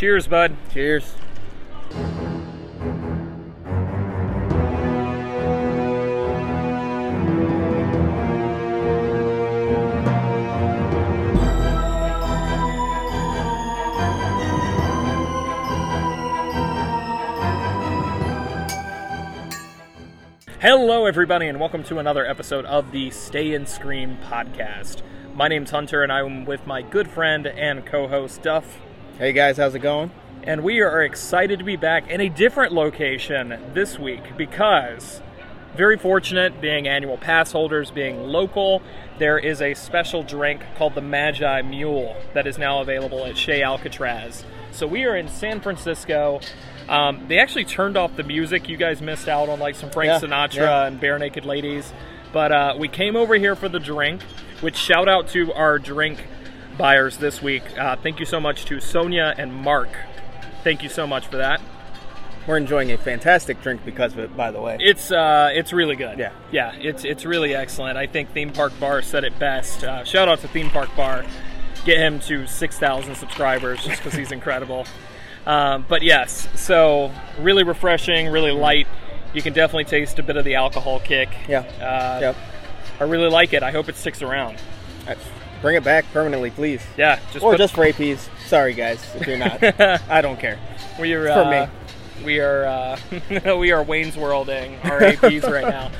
Cheers, bud. Cheers. Hello, everybody, and welcome to another episode of the Stay and Scream podcast. My name's Hunter, and I'm with my good friend and co host, Duff. Hey guys, how's it going? And we are excited to be back in a different location this week because, very fortunate, being annual pass holders, being local, there is a special drink called the Magi Mule that is now available at Chez Alcatraz. So we are in San Francisco. Um, they actually turned off the music. You guys missed out on like some Frank Yeah, Sinatra yeah. and Barenaked Ladies. But uh, we came over here for the drink, which shout out to our drink buyers this week. Uh, thank you so much to Sonia and Mark. Thank you so much for that. We're enjoying a fantastic drink because of it, by the way. It's uh, it's really good. Yeah. yeah, it's it's really excellent. I think Theme Park Bar said it best. Uh, shout out to Theme Park Bar. Get him to six thousand subscribers just because he's incredible. Um, but yes, so really refreshing, really light. You can definitely taste a bit of the alcohol kick. Yeah. Uh, Yep. I really like it. I hope it sticks around. Uh, Bring it back permanently, please. Yeah, just Or put- just for APs. Sorry, guys, if you're not. I don't care. We are for uh, we are uh, we are Wayne's Worlding our APs right now.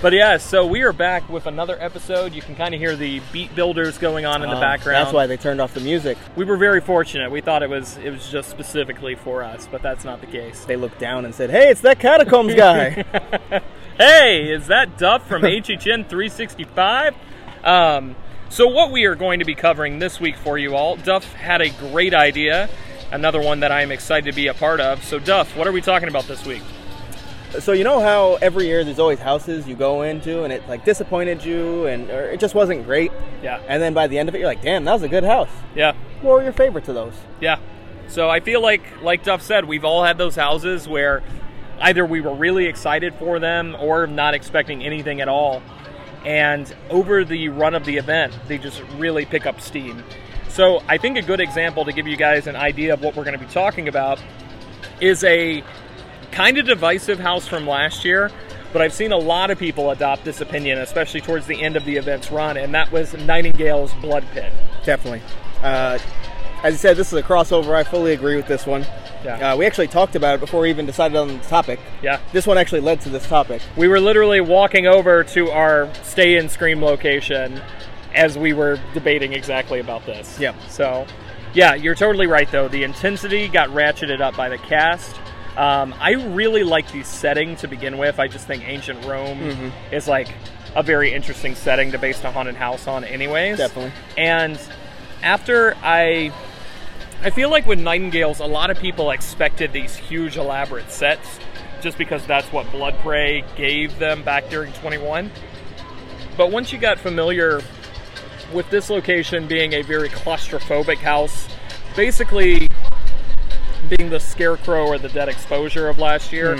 But yeah, so we are back with another episode. You can kind of hear the beat builders going on in the Um, background. That's why they turned off the music. we were very fortunate. We thought it was it was just specifically for us, but that's not the case. They looked down and said, "Hey, it's that catacombs guy." Hey, is that Duff from HHN 365? Um, so, what we are going to be covering this week for you all, Duff had a great idea, another one that I am excited to be a part of. So, Duff, what are we talking about this week? so you know how every year there's always houses you go into and it like disappointed you and or it just wasn't great. Yeah. And then by the end of it, you're like, "Damn, that was a good house." Yeah. What were your favorites of those? Yeah. So I feel like, like Duff said, we've all had those houses where either we were really excited for them or not expecting anything at all. And over the run of the event, they just really pick up steam. So I think a good example to give you guys an idea of what we're going to be talking about is a kind of divisive house from last year, but I've seen a lot of people adopt this opinion, especially towards the end of the event's run, and that was Nightingale's Blood Pit. Definitely. Uh, as I said, this is a crossover. I fully agree with this one. Yeah. Uh, we actually talked about it before we even decided on the topic. Yeah. This one actually led to this topic. We were literally walking over to our stay in Scream location as we were debating exactly about this. Yep. So, yeah, you're totally right, though. The intensity got ratcheted up by the cast. Um, I really like the setting to begin with. I just think ancient Rome Mm-hmm. is like a very interesting setting to base a haunted house on, anyways. Definitely. And after I I feel like with Nightingales, a lot of people expected these huge, elaborate sets just because that's what Blood Prey gave them back during 21. But once you got familiar with this location being a very claustrophobic house, basically being the scarecrow or the dead exposure of last year,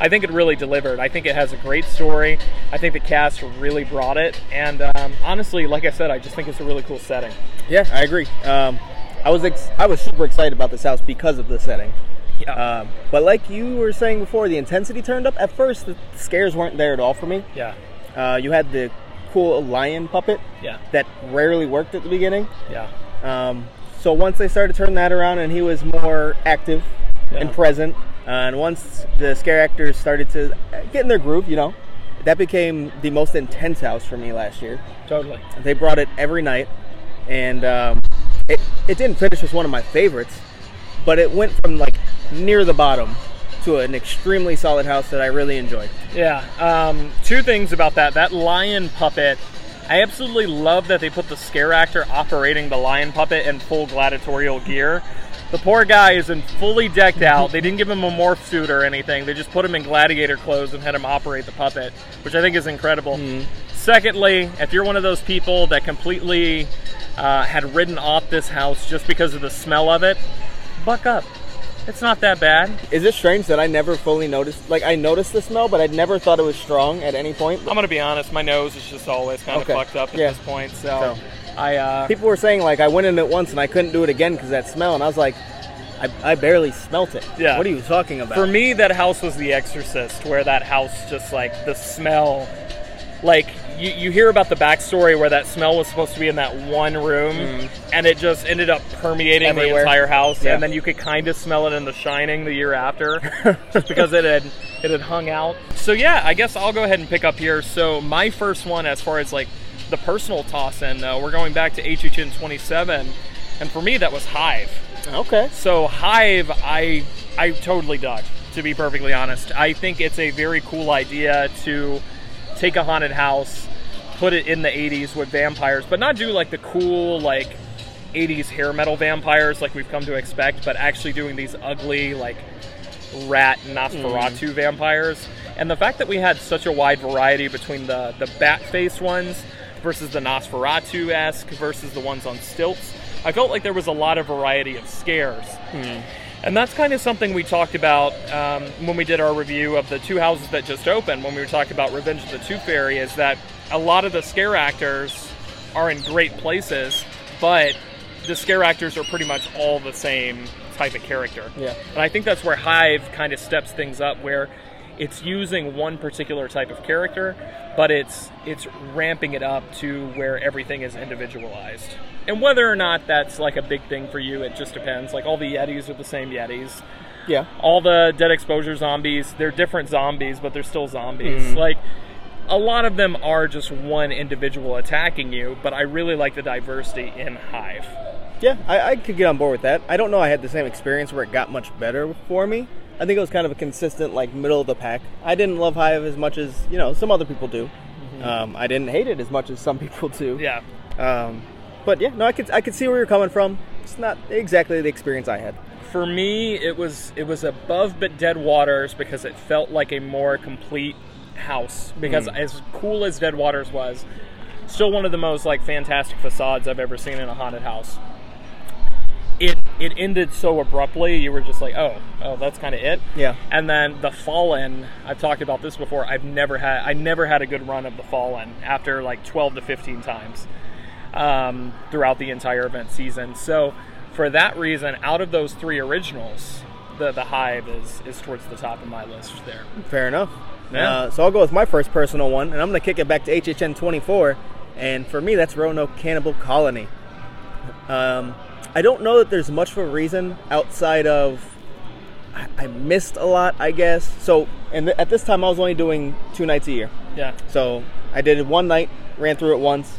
I think it really delivered. I think it has a great story. I think the cast really brought it. And um, honestly, like I said, I just think it's a really cool setting. Yeah, I agree. Um, I was ex- I was super excited about this house because of the setting. Yeah. Um, but like you were saying before, the intensity turned up. At first, the scares weren't there at all for me. yeah. Uh, you had the cool lion puppet Yeah. that rarely worked at the beginning. Yeah. Um, so once they started turning that around and he was more active and present, uh, and once the scare actors started to get in their groove, you know, that became the most intense house for me last year. Totally. They brought it every night, and um, it, it didn't finish as one of my favorites, but it went from like near the bottom to an extremely solid house that I really enjoyed. Yeah. Um, two things about that. That lion puppet. I absolutely love that they put the scare actor operating the lion puppet in full gladiatorial gear. The poor guy is in fully decked out. They didn't give him a morph suit or anything. They just put him in gladiator clothes and had him operate the puppet, which I think is incredible. Secondly, if you're one of those people that completely uh, had ridden off this house just because of the smell of it, buck up. It's not that bad. Is it strange that I never fully noticed? Like I noticed the smell, but I never thought it was strong at any point. I'm gonna be honest. My nose is just always kind of Okay. fucked up at Yeah. this point. So, So. I uh, People were saying like I went in it once and I couldn't do it again because that smell, and I was like, I, I barely smelt it. Yeah. What are you talking about? For me, that house was The Exorcist, where that house just like the smell, like you, you hear about the backstory where that smell was supposed to be in that one room, and it just ended up permeating the Mm. Entire house, Yeah. and then you could kind of smell it in The Shining the year after, just because it had it had hung out. So yeah, I guess I'll go ahead and pick up here. So my first one, as far as like the personal toss in, though, we're going back to HHN 27, and for me that was Hive. okay. So Hive, I I totally dug. To be perfectly honest, I think it's a very cool idea to take a haunted house, put it in the '80s with vampires, but not do like the cool like '80s hair metal vampires like we've come to expect, but actually doing these ugly like rat Nosferatu mm. vampires. And the fact that we had such a wide variety between the the bat face ones versus the Nosferatu esque versus the ones on stilts, I felt like there was a lot of variety of scares. Hmm. And that's kind of something we talked about um, when we did our review of the two houses that just opened. When we were talking about Revenge of the Tooth Fairy, is that a lot of the scare actors are in great places, but the scare actors are pretty much all the same type of character. Yeah. And I think that's where Hive kind of steps things up, where it's using one particular type of character, but it's it's ramping it up to where everything is individualized. And whether or not that's like a big thing for you, it just depends. Like all the Yetis are the same Yetis. Yeah. All the dead exposure zombies, they're different zombies, but they're still zombies. Mm-hmm. Like a lot of them are just one individual attacking you, but I really like the diversity in Hive. Yeah, I, I could get on board with that. I don't know I had the same experience where it got much better for me. I think it was kind of a consistent, like, middle of the pack. I didn't love Hive as much as, you know, some other people do. Um, I didn't hate it as much as some people do. Yeah. Um, but yeah, no, I could, I could see where you're coming from. It's not exactly the experience I had. for me it was it was above but dead waters because it felt like a more complete house because as cool as dead waters was still one of the most like fantastic facades i've ever seen in a haunted house it it ended so abruptly you were just like oh oh that's kind of it Yeah. and then the fallen i've talked about this before i've never had i never had a good run of the fallen after like 12 to 15 times um, throughout the entire event season so for that reason out of those three originals the the hive is is towards the top of my list there Fair enough. Yeah. Uh, so I'll go with my first personal one, and I'm going to kick it back to HHN 24. And for me, that's Roanoke Cannibal Colony. Um, I don't know that there's much of a reason outside of I, I missed a lot, I guess. So, and th- at this time, I was only doing two nights a year. yeah So I did it one night, ran through it once,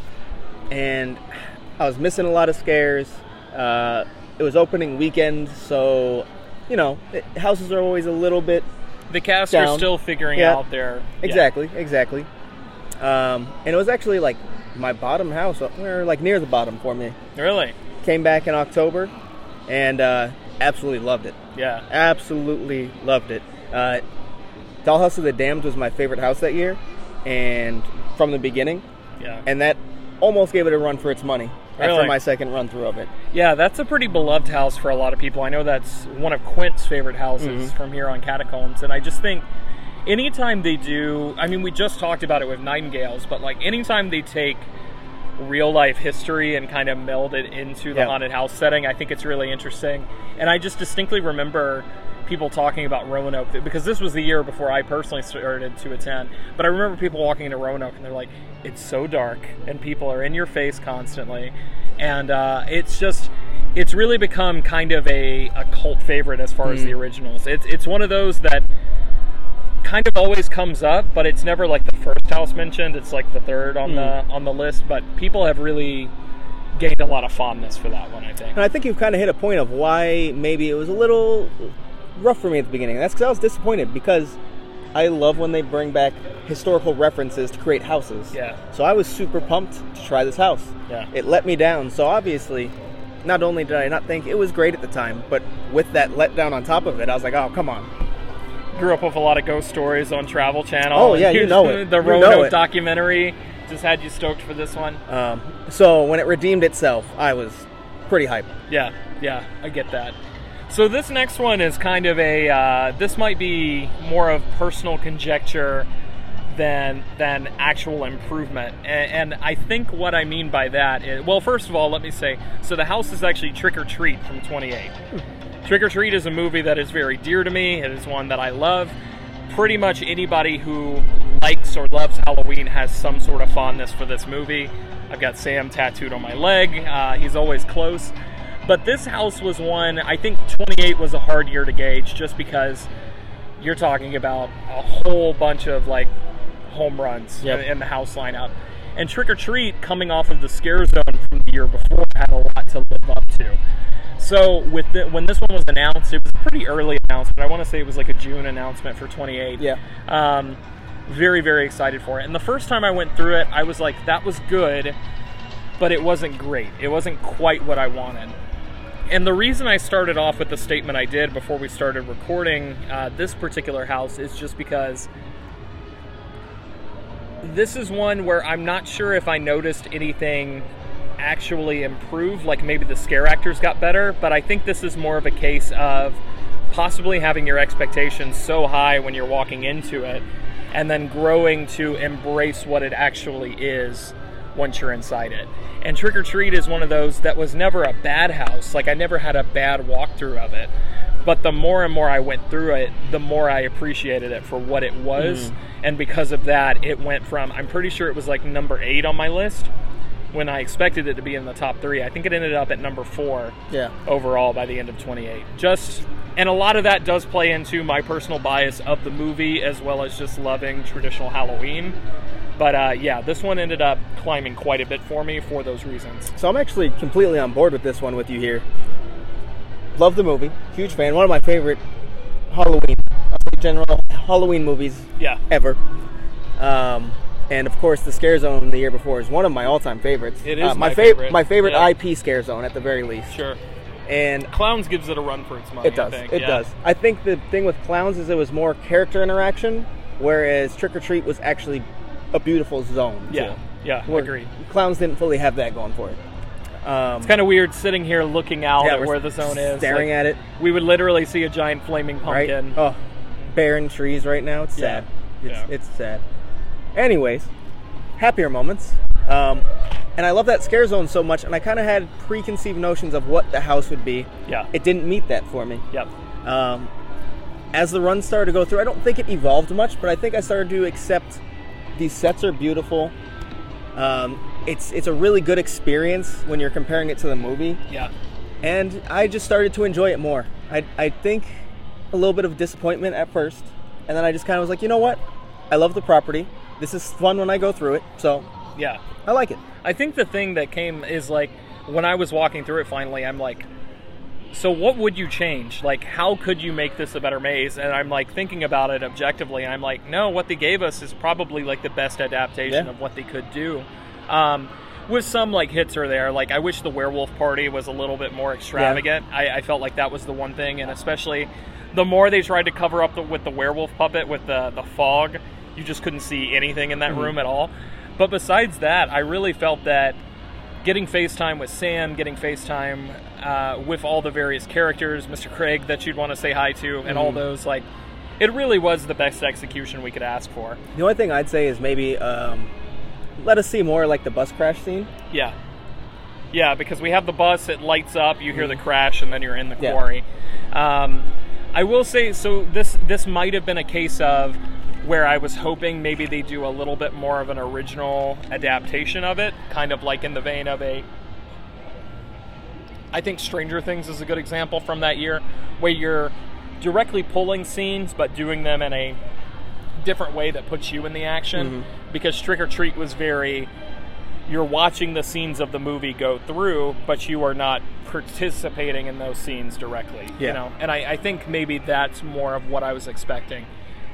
and I was missing a lot of scares. Uh, it was opening weekend, so you know it, houses are always a little bit the cast are still figuring Yeah. out their yeah. Exactly, exactly. Um, and it was actually like my bottom house, or like near the bottom for me. really Came back in October, and uh, absolutely loved it. yeah Absolutely loved it. Uh, Dollhouse of the Damned was my favorite house that year, and from the beginning, yeah and that almost gave it a run for its money after Really? my second run through of it. Yeah, that's a pretty beloved house for a lot of people. I know that's one of Quint's favorite houses from here on Catacombs, and I just think anytime they do, I mean, we just talked about it with Nightingales, but like anytime they take real life history and kind of meld it into the Yeah. haunted house setting, I think it's really interesting. And I just distinctly remember people talking about Roanoke because this was the year before I personally started to attend. But I remember people walking into Roanoke and they're like, "It's so dark and people are in your face constantly," and uh, it's just. It's really become kind of a, a cult favorite as far as the originals. It's it's one of those that kind of always comes up, but it's never like the first house mentioned. It's like the third on hmm. the on the list. But people have really gained a lot of fondness for that one. I think. And I think you've kind of hit a point of why maybe it was a little rough for me at the beginning. That's because I was disappointed because I love when they bring back historical references to create houses. Yeah. So I was super pumped to try this house. Yeah. It let me down. So obviously, not only did I not think it was great at the time, but with that letdown on top of it, I was like, oh, come on. Grew up with a lot of ghost stories on Travel Channel. Oh, yeah, you know it. the You know it. documentary just had you stoked for this one. Um, so when it redeemed itself, I was pretty hyped. Yeah, yeah, I get that. So this next one is kind of a. Uh, this might be more of personal conjecture than than actual improvement, and, and I think what I mean by that is well, first of all, let me say, so the house is actually Trick or Treat from 28, Trick or Treat is a movie that is very dear to me. It is one that I love. Pretty much anybody who likes or loves Halloween has some sort of fondness for this movie. I've got Sam tattooed on my leg. Uh, he's always close. But this house was one, I think 28 was a hard year to gauge just because you're talking about a whole bunch of like home runs Yep. in, in the house lineup. And Trick or Treat, coming off of the Scare Zone from the year before, had a lot to live up to. So with the, when this one was announced, it was a pretty early announcement. I want to say it was like a June announcement for 28. Yeah. Um, very very excited for it. And the first time I went through it, I was like, that was good, but it wasn't great. It wasn't quite what I wanted. And the reason I started off with the statement I did before we started recording uh, this particular house is just because this is one where I'm not sure if I noticed anything actually improve, like maybe the scare actors got better, but I think this is more of a case of possibly having your expectations so high when you're walking into it and then growing to embrace what it actually is once you're inside it. And Trick or Treat is one of those that was never a bad house. Like I never had a bad walkthrough of it. But the more and more I went through it, the more I appreciated it for what it was. Mm-hmm. And because of that, it went from I'm pretty sure it was like number 8 on my list when I expected it to be in the top 3. I think it ended up at number 4 Yeah. overall by the end of 28. Just and a lot of that does play into my personal bias of the movie as well as just loving traditional Halloween. But uh, yeah, this one ended up climbing quite a bit for me for those reasons. So I'm actually completely on board with this one with you here. Love the movie, huge fan. One of my favorite Halloween, general Halloween movies Yeah, ever. Um, and of course, the Scare Zone the year before is one of my all-time favorites. It is uh, my fav- favorite, My favorite yeah. IP Scare Zone at the very least. sure. And Clowns gives it a run for its money. it does. I think. It yeah. does. I think the thing with clowns is it was more character interaction, whereas Trick or Treat was actually a beautiful zone. Yeah, too. yeah, Where agreed. Clowns didn't fully have that going for it. Um, It's kind of weird sitting here looking out yeah, at where the zone is, staring Like, at it. We would literally see a giant flaming pumpkin. right? pumpkin. Oh, barren trees right now. It's Yeah. sad. It's, Yeah. it's sad. Anyways, happier moments. Um, and I love that scare zone so much, and I kind of had preconceived notions of what the house would be. Yeah. It didn't meet that for me. Yep. Um, as the run started to go through, I don't think it evolved much, but I think I started to accept these sets are beautiful. Um, it's it's a really good experience when you're comparing it to the movie Yeah. and I just started to enjoy it more. I, I think a little bit of disappointment at first, and then I just kind of was like, you know what? I love the property. This is fun when I go through it, so Yeah. I like it. I think the thing that came is like when I was walking through it finally, I'm like, so what would you change? Like, how could you make this a better maze? And I'm like thinking about it objectively, and I'm like, no, what they gave us is probably like the best adaptation Yeah. of what they could do. Um, with some like hits are there. Like, I wish the werewolf party was a little bit more extravagant. I, I felt like that was the one thing, and especially the more they tried to cover up the, with the werewolf puppet with the the fog, you just couldn't see anything in that Mm-hmm. room at all. But besides that, I really felt that getting FaceTime with Sam, getting FaceTime uh, with all the various characters, Mr. Craig that you'd want to say hi to, and Mm-hmm. all those, like, it really was the best execution we could ask for. The only thing I'd say is maybe um, let us see more like the bus crash scene. Yeah. Yeah, because we have the bus, it lights up, you hear the crash, and then you're in the Mm-hmm. Yeah. quarry. Um, I will say, so this this might have been a case of where I was hoping maybe they do a little bit more of an original adaptation of it, kind of like in the vein of a. I think Stranger Things is a good example from that year, where you're directly pulling scenes but doing them in a different way that puts you in the action. Mm-hmm. Because Trick or Treat was very you're watching the scenes of the movie go through, but you are not participating in those scenes directly. You know, and I, I think maybe that's more of what I was expecting.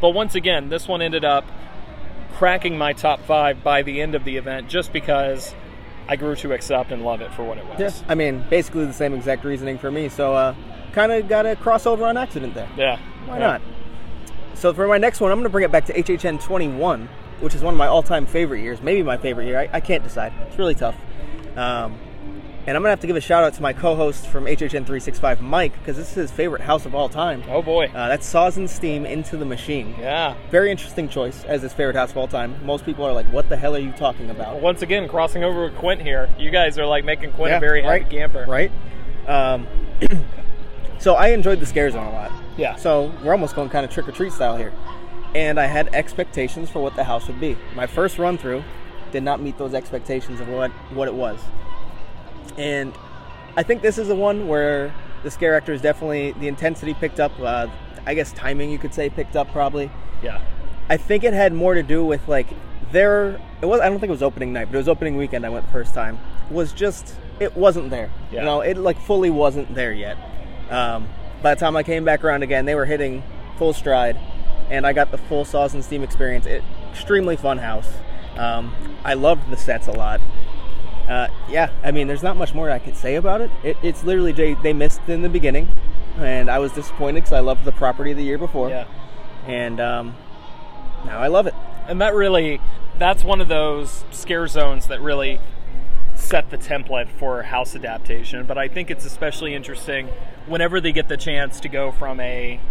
But once again, this one ended up cracking my top five by the end of the event, just because I grew to accept and love it for what it was. Yeah, I mean, basically the same exact reasoning for me. So, uh, kind of got a crossover on accident there. Yeah. Why Yeah. not? So for my next one, I'm going to bring it back to HHN 21, which is one of my all-time favorite years. Maybe my favorite year. I, I can't decide. It's really tough. Um, and I'm to have to give a shout out to my co-host from HHN 365, Mike, because this is his favorite house of all time. Oh boy. Uh, that's Saws and Steam Into the Machine. yeah. Very interesting choice as his favorite house of all time. Most people are like, "What the hell are you talking about?" Once again, crossing over with Quint here. You guys are like making Quint Yeah, a very right, happy camper. Right. Um, So I enjoyed the scare zone a lot. Yeah. So we're almost going kind of trick or treat style here. And I had expectations for what the house would be. My first run through did not meet those expectations of what, what it was. And I think this is the one where the scare actor is definitely, the intensity picked up. Uh, I guess timing, you could say, picked up probably. Yeah. I think it had more to do with like their. It was. I don't think it was opening night, but it was opening weekend. I went the first time. Was just. It wasn't there. Yeah. You know, it like fully wasn't there yet. Um, by the time I came back around again, they were hitting full stride, and I got the full Saws and Steam experience. It, extremely fun house. Um, I loved the sets a lot. Uh, yeah, I mean, there's not much more I could say about it. it it's literally they, they missed in the beginning, and I was disappointed because I loved the property the year before. Yeah. And um, now I love it. And that really, that's one of those scare zones that really set the template for house adaptation. But I think it's especially interesting whenever they get the chance to go from a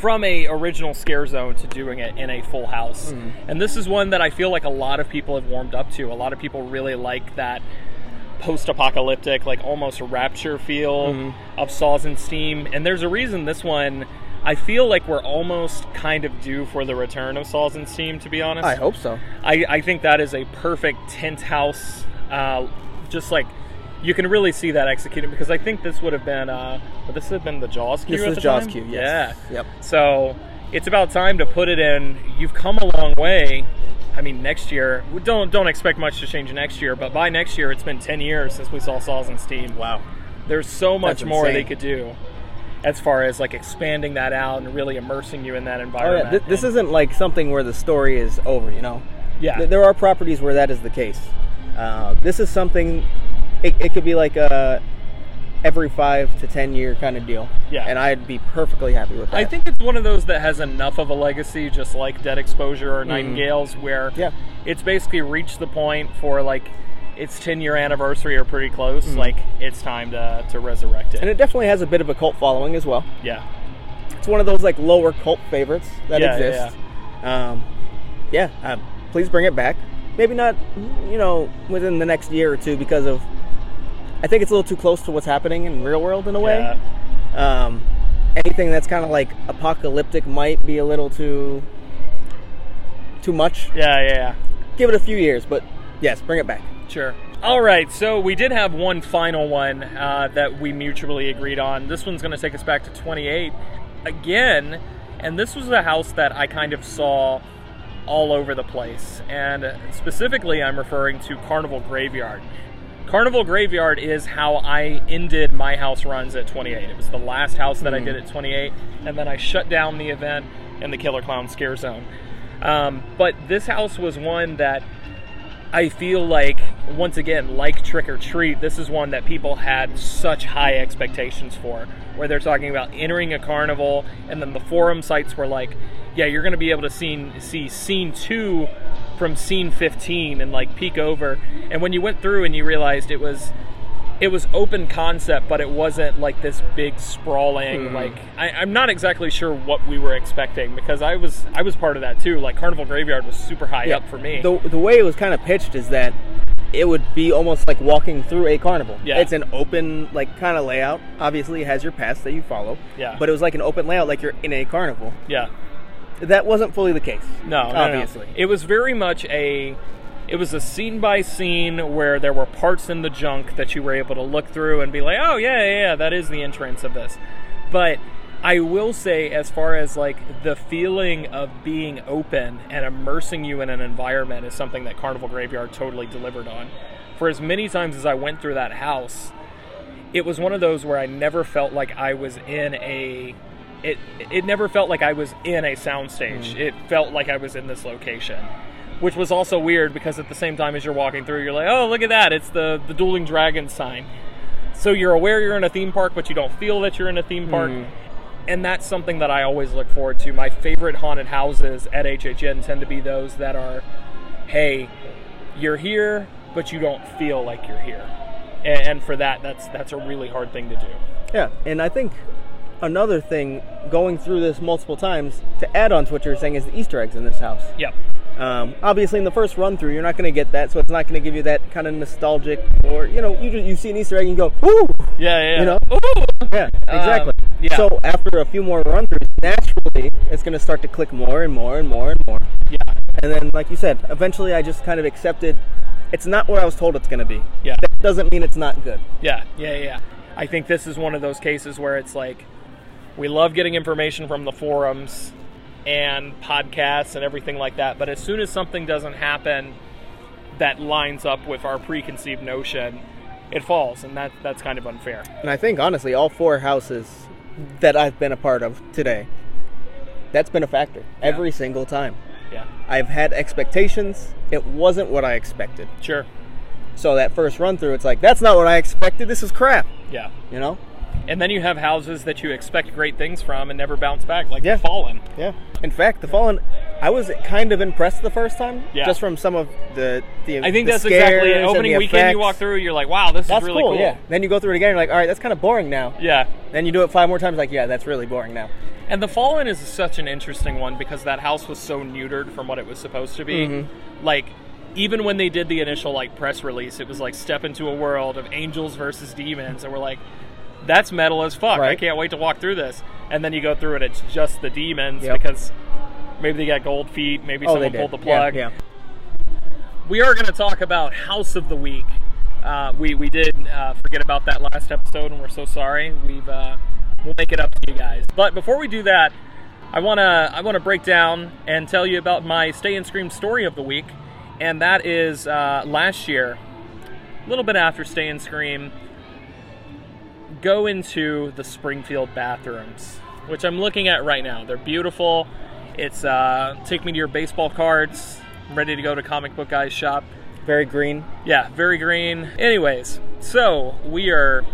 from a original scare zone to doing it in a full house. And this is one that I feel like a lot of people have warmed up to. A lot of people really like that post-apocalyptic, like almost rapture feel of Saws and Steam. And there's a reason this one. I feel like we're almost kind of due for the return of Saws and Steam, to be honest. I hope so. I, I think that is a perfect tent house. Uh, just like you can really see that executed because I think this would have been uh, would this have been the Jaws queue. This the Jaws time? queue, yes. Yeah. Yep. So it's about time to put it in. You've come a long way. I mean, next year don't don't expect much to change next year, but by next year it's been ten years since we saw Saws and Steam. Wow. There's so much That's more they could do as far as like expanding that out and really immersing you in that Oh environment. yeah, Th- this And- isn't like something where the story is over. You know. yeah. Th- There are properties where that is the case. Uh, this is something. It, it could be like a every five to ten year kind of deal. Yeah. And I'd be perfectly happy with that. I think it's one of those that has enough of a legacy, just like Dead Exposure or Nightingales, where Mm-hmm. Yeah. it's basically reached the point for like its 10 year anniversary or pretty close. Like it's time to, to resurrect it. Mm-hmm. And it definitely has a bit of a cult following as well. yeah, It's one of those like lower cult favorites that Yeah, yeah. Um, yeah, uh, please bring it back. Maybe not, you know, within the next year or two because of. I think it's a little too close to what's happening in real world in a way. yeah. Um, anything that's kind of like apocalyptic might be a little too too much. Yeah, yeah, yeah. Give it a few years, but yes, bring it back. Sure. All right, so we did have one final one uh, that we mutually agreed on. This one's going to take us back to 28 again, and this was a house that I kind of saw all over the place. And specifically, I'm referring to Carnival Graveyard. Carnival Graveyard is how I ended my house runs at 28. It was the last house that I did at 28, and then I shut down the event in the Killer Clown Scare Zone. Um, but this house was one that I feel like, once again, like Trick or Treat, this is one that people had such high expectations for. Where they're talking about entering a carnival, and then the forum sites were like, yeah, you're going to be able to see, see scene two from scene 15 and like peek over. And when you went through and you realized it was. It was open concept, but it wasn't like this big sprawling. Mm-hmm. Like I, I'm not exactly sure what we were expecting because I was I was part of that too. Like Carnival Graveyard was super high up for me. The, the way it was kind of pitched is that it would be almost like walking through a carnival. Yeah. It's an open, like, kind of layout. Obviously, it has your paths that you follow. Yeah. But it was like an open layout, like you're in a carnival. yeah. That wasn't fully the case. No, no, no. obviously. It was very much a it was a scene by scene where there were parts in the junk that you were able to look through and be like, "Oh, yeah, yeah, yeah, that is the entrance of this." But I will say as far as like the feeling of being open and immersing you in an environment is something that Carnival Graveyard totally delivered on. For as many times as I went through that house, it was one of those where I never felt like I was in a it it never felt like I was in a soundstage. Hmm. It felt like I was in this location. Which was also weird because at the same time as you're walking through, you're like, "Oh, look at that! It's the the dueling dragons sign." So you're aware you're in a theme park, but you don't feel that you're in a theme park. Hmm. And that's something that I always look forward to. My favorite haunted houses at HHN tend to be those that are, hey, you're here, but you don't feel like you're here. And, and for that, that's that's a really hard thing to do. Yeah, and I think another thing going through this multiple times to add on to what you were saying is the Easter eggs in this house. Yep. Um, obviously, in the first run through, you're not going to get that, so it's not going to give you that kind of nostalgic, or you know, you just, you see an Easter egg and you go, "Ooh, Yeah, yeah. You know? Ooh! yeah, exactly." Um, yeah. So after a few more run throughs, naturally, it's going to start to click more and more and more and more. Yeah, And then, like you said, eventually, I just kind of accepted. It's not what I was told it's going to be. yeah. That doesn't mean it's not good. Yeah, yeah, yeah. I think this is one of those cases where it's like we love getting information from the forums and podcasts and everything like that, but as soon as something doesn't happen that lines up with our preconceived notion, it falls, and that that's kind of unfair. And I think honestly, all four houses that I've been a part of today, that's been a factor every single time. Yeah, I've had expectations. It wasn't what I expected. sure. So that first run through, it's like that's not what I expected. This is crap. Yeah. You know? And then you have houses that you expect great things from and never bounce back, like Yeah. Fallen. Yeah. In fact, the Fallen, I was kind of impressed the first time, Yeah. just from some of the the. I think the that's exactly and opening weekend. You walk through, you're like, wow, this That's is really cool, cool. Yeah. Then you go through it again. You're like, all right, that's kind of boring now. Yeah. Then you do it five more times. Like, yeah, that's really boring now. And the Fallen is such an interesting one because that house was so neutered from what it was supposed to be. Mm-hmm. Like, even when they did the initial like press release, it was like step into a world of angels versus demons, and we're like, that's metal as fuck. I can't wait to walk through this. And then you go through it, it's just the demons Yep. because maybe they got gold feet, maybe Oh, someone pulled the plug. Yeah. We are going to talk about House of the Week. Uh, we we did uh, forget about that last episode, and we're so sorry. We've uh, we'll make it up to you guys. But before we do that, I wanna I wanna break down and tell you about my Stay and Scream story of the week, and that is uh, last year, a little bit after Stay and Scream. Go into the Springfield bathrooms, which I'm looking at right now. They're beautiful. It's uh, take me to your baseball cards. I'm ready to go to comic book guys shop. Very green. Yeah, very green. Anyways, so we are.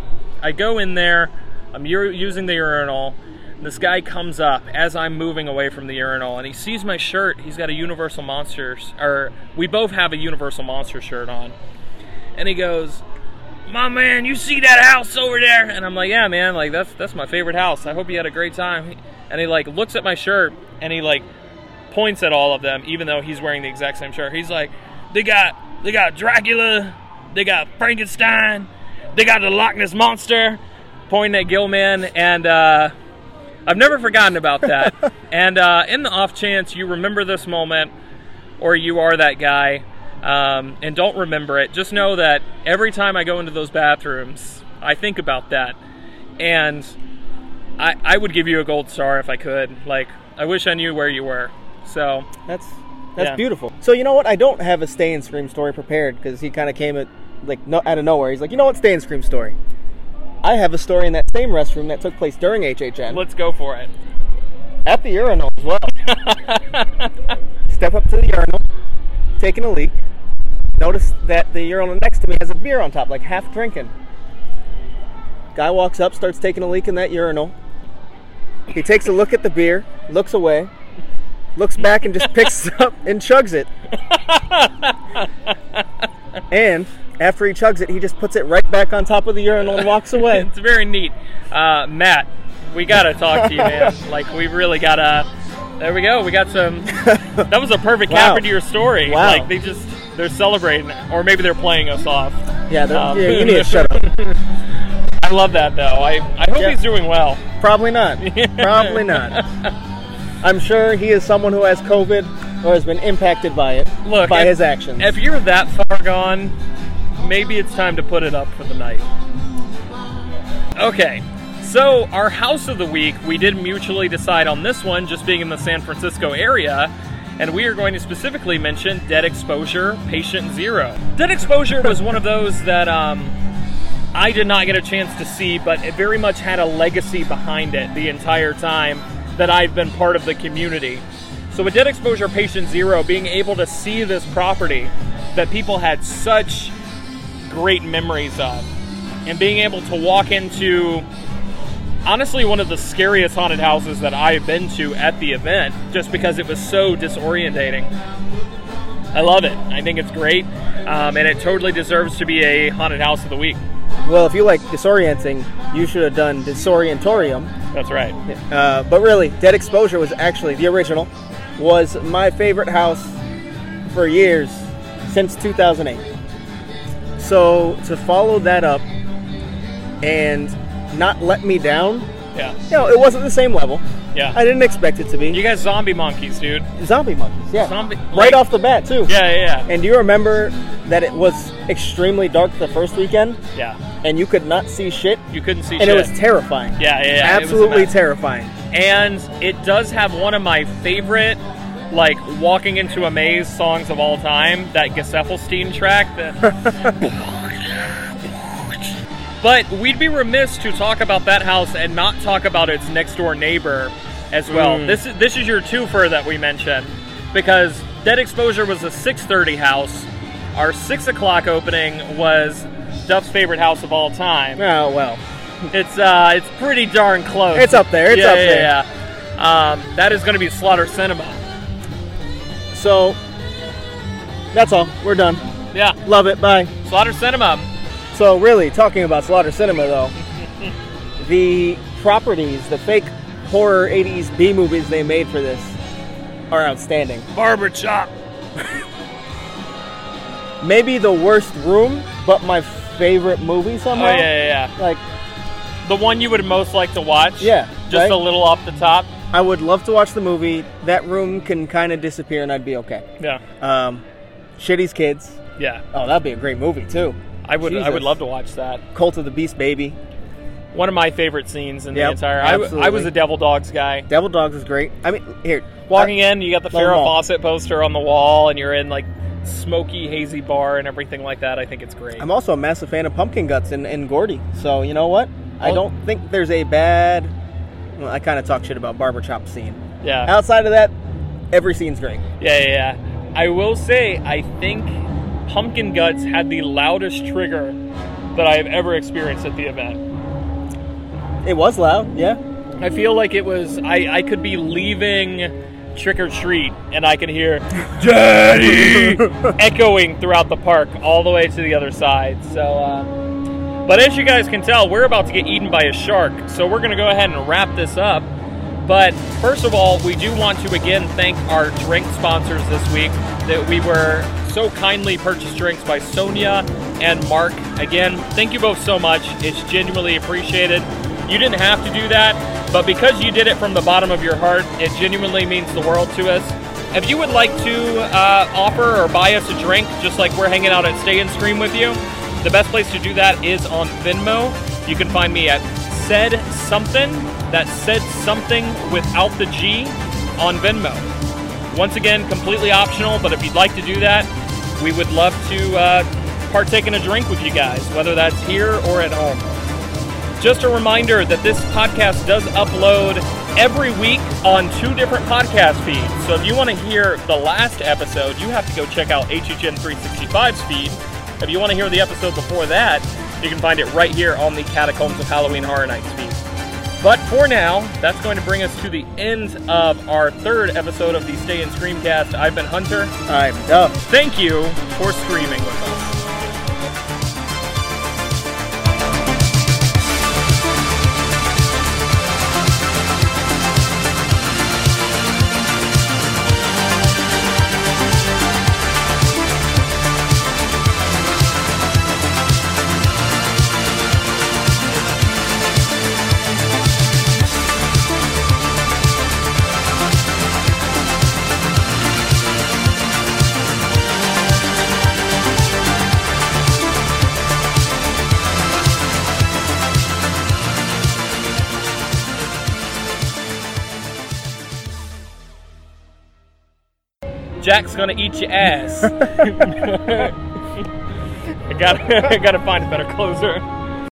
I go in there. I'm using the urinal. This guy comes up as I'm moving away from the urinal, and he sees my shirt. He's got a Universal Monsters, or we both have a Universal Monster shirt on. And he goes, "My man, you see that house over there?" And I'm like, "Yeah, man. Like that's that's my favorite house. I hope you had a great time." And he like looks at my shirt, and he like points at all of them, even though he's wearing the exact same shirt. He's like, they got they got Dracula, they got Frankenstein, they got the Loch Ness monster, pointing at Gill-man, and uh, I've never forgotten about that. and uh, in the off chance you remember this moment, or you are that guy, um, and don't remember it, just know that every time I go into those bathrooms, I think about that, and I, I would give you a gold star if I could. Like, I wish I knew where you were. So, That's that's Yeah. beautiful. So you know what? I don't have a Stay and Scream story prepared because he kind of came at like no, out of nowhere. He's like, you know what? Stay and Scream story. I have a story in that same restroom that took place during HHN let's go for it. at the urinal as well. Step up to the urinal, taking a leak. Notice that the urinal next to me has a beer on top, like half drinking. Guy walks up, starts taking a leak in that urinal. He takes a look at the beer, looks away, looks back and just picks it up and chugs it. and after he chugs it, he just puts it right back on top of the urinal and walks away. it's very neat. Uh, Matt, we gotta talk to you, man. like we really gotta. There we go. We got some. That was a perfect cap Wow. into your story. Wow. Like they just they're celebrating, or maybe they're playing us off. Yeah, they're- Um, yeah, you need to shut up. I love that though. I I hope Yeah. he's doing well. Probably not. Probably not. I'm sure he is someone who has COVID or has been impacted by it Look, by if- his actions. If you're that far gone, maybe it's time to put it up for the night. Okay, so our house of the week, we did mutually decide on this one, just being in the San Francisco area, and we are going to specifically mention Dead Exposure Patient Zero. Dead Exposure was one of those that um, I did not get a chance to see, but it very much had a legacy behind it the entire time that I've been part of the community. So with Dead Exposure Patient Zero, being able to see this property that people had such great memories of, and being able to walk into honestly one of the scariest haunted houses that I've been to at the event, just because it was so disorientating. I love it. I think it's great, um, and it totally deserves to be a haunted house of the week. well, if you like disorienting, you should have done Disorientorium. That's right. Uh, but really, Dead Exposure was actually the original. Was my favorite house for years since 2008. So to follow that up and not let me down, Yeah. you know, it wasn't the same level. Yeah. I didn't expect it to be. you guys zombie monkeys, dude. Zombie monkeys, yeah. Zombie- right like- off the bat too. Yeah, yeah, yeah. And do you remember that it was extremely dark the first weekend, Yeah. and you could not see shit, You couldn't see and shit. it was terrifying. yeah, yeah, yeah. It was a absolutely terrifying. and it does have one of my favorite like walking into a maze songs of all time that Gesaffelstein track that but we'd be remiss to talk about that house and not talk about its next door neighbor as well Mm. this is this is your twofer that we mentioned because dead exposure was a 6.30 house our 6 o'clock opening was duff's favorite house of all time Oh well, it's uh, it's pretty darn close. It's up there, it's yeah, up yeah, there. Yeah. Um, that is going to be Slaughter Sinema. so that's all. We're done. Yeah, Love it. Bye. Slaughter Sinema. So really, talking about Slaughter Sinema though, the properties, the fake horror '80s B movies they made for this are outstanding. Barber shop. Maybe the worst room, but my favorite movie Oh yeah, yeah, yeah. Like The one you would most like to watch. Yeah, Just right? a little off the top. I would love to watch the movie. That room can kind of disappear, and I'd be okay. Yeah, Um, Shitty's Kids. yeah. Oh, that'd be a great movie too. I would. I would love to watch that. Cult of the Beast Baby. One of my favorite scenes in the Yep, entire. I, was a Devil Dogs guy. Devil Dogs is great. I mean, here, Walking uh, in, you got the Farrah. Fawcett poster on the wall, and you're in like smoky, hazy bar and everything like that. I think it's great. I'm also a massive fan of Pumpkin Guts and, and Gordy. So you know what? I don't think there's a bad. Well, I kind of talk shit about Barber Chop scene. yeah. Outside of that, every scene's great. Yeah, yeah, yeah. I will say, I think Pumpkin Guts had the loudest trigger that I have ever experienced at the event. It was loud, yeah. I feel like it was, I, I could be leaving Trick or Treat and I can hear Daddy echoing throughout the park all the way to the other side. So, uh, but as you guys can tell, we're about to get eaten by a shark. So we're going to go ahead and wrap this up. But first of all, we do want to again thank our drink sponsors this week that we were so kindly purchased drinks by Sonia and Mark. Again, thank you both so much. It's genuinely appreciated. You didn't have to do that, but because you did it from the bottom of your heart, it genuinely means the world to us. If you would like to uh, offer or buy us a drink, just like we're hanging out at Stay and Scream with you, the best place to do that is on Venmo. You can find me at said something. That said something without the G on Venmo. Once again, completely optional, but if you'd like to do that, we would love to uh, partake in a drink with you guys, whether that's here or at home. Just a reminder that this podcast does upload every week on two different podcast feeds. So if you want to hear the last episode, you have to go check out HHN 365's feed. If you want to hear the episode before that, you can find it right here on the Catacombs of Halloween Horror Nights feed. But for now, that's going to bring us to the end of our third episode of the Stay and Screamcast. I've been Hunter. I'm Duff. Thank you for screaming with us. Jack's gonna eat your ass. I gotta, I gotta find a better closer.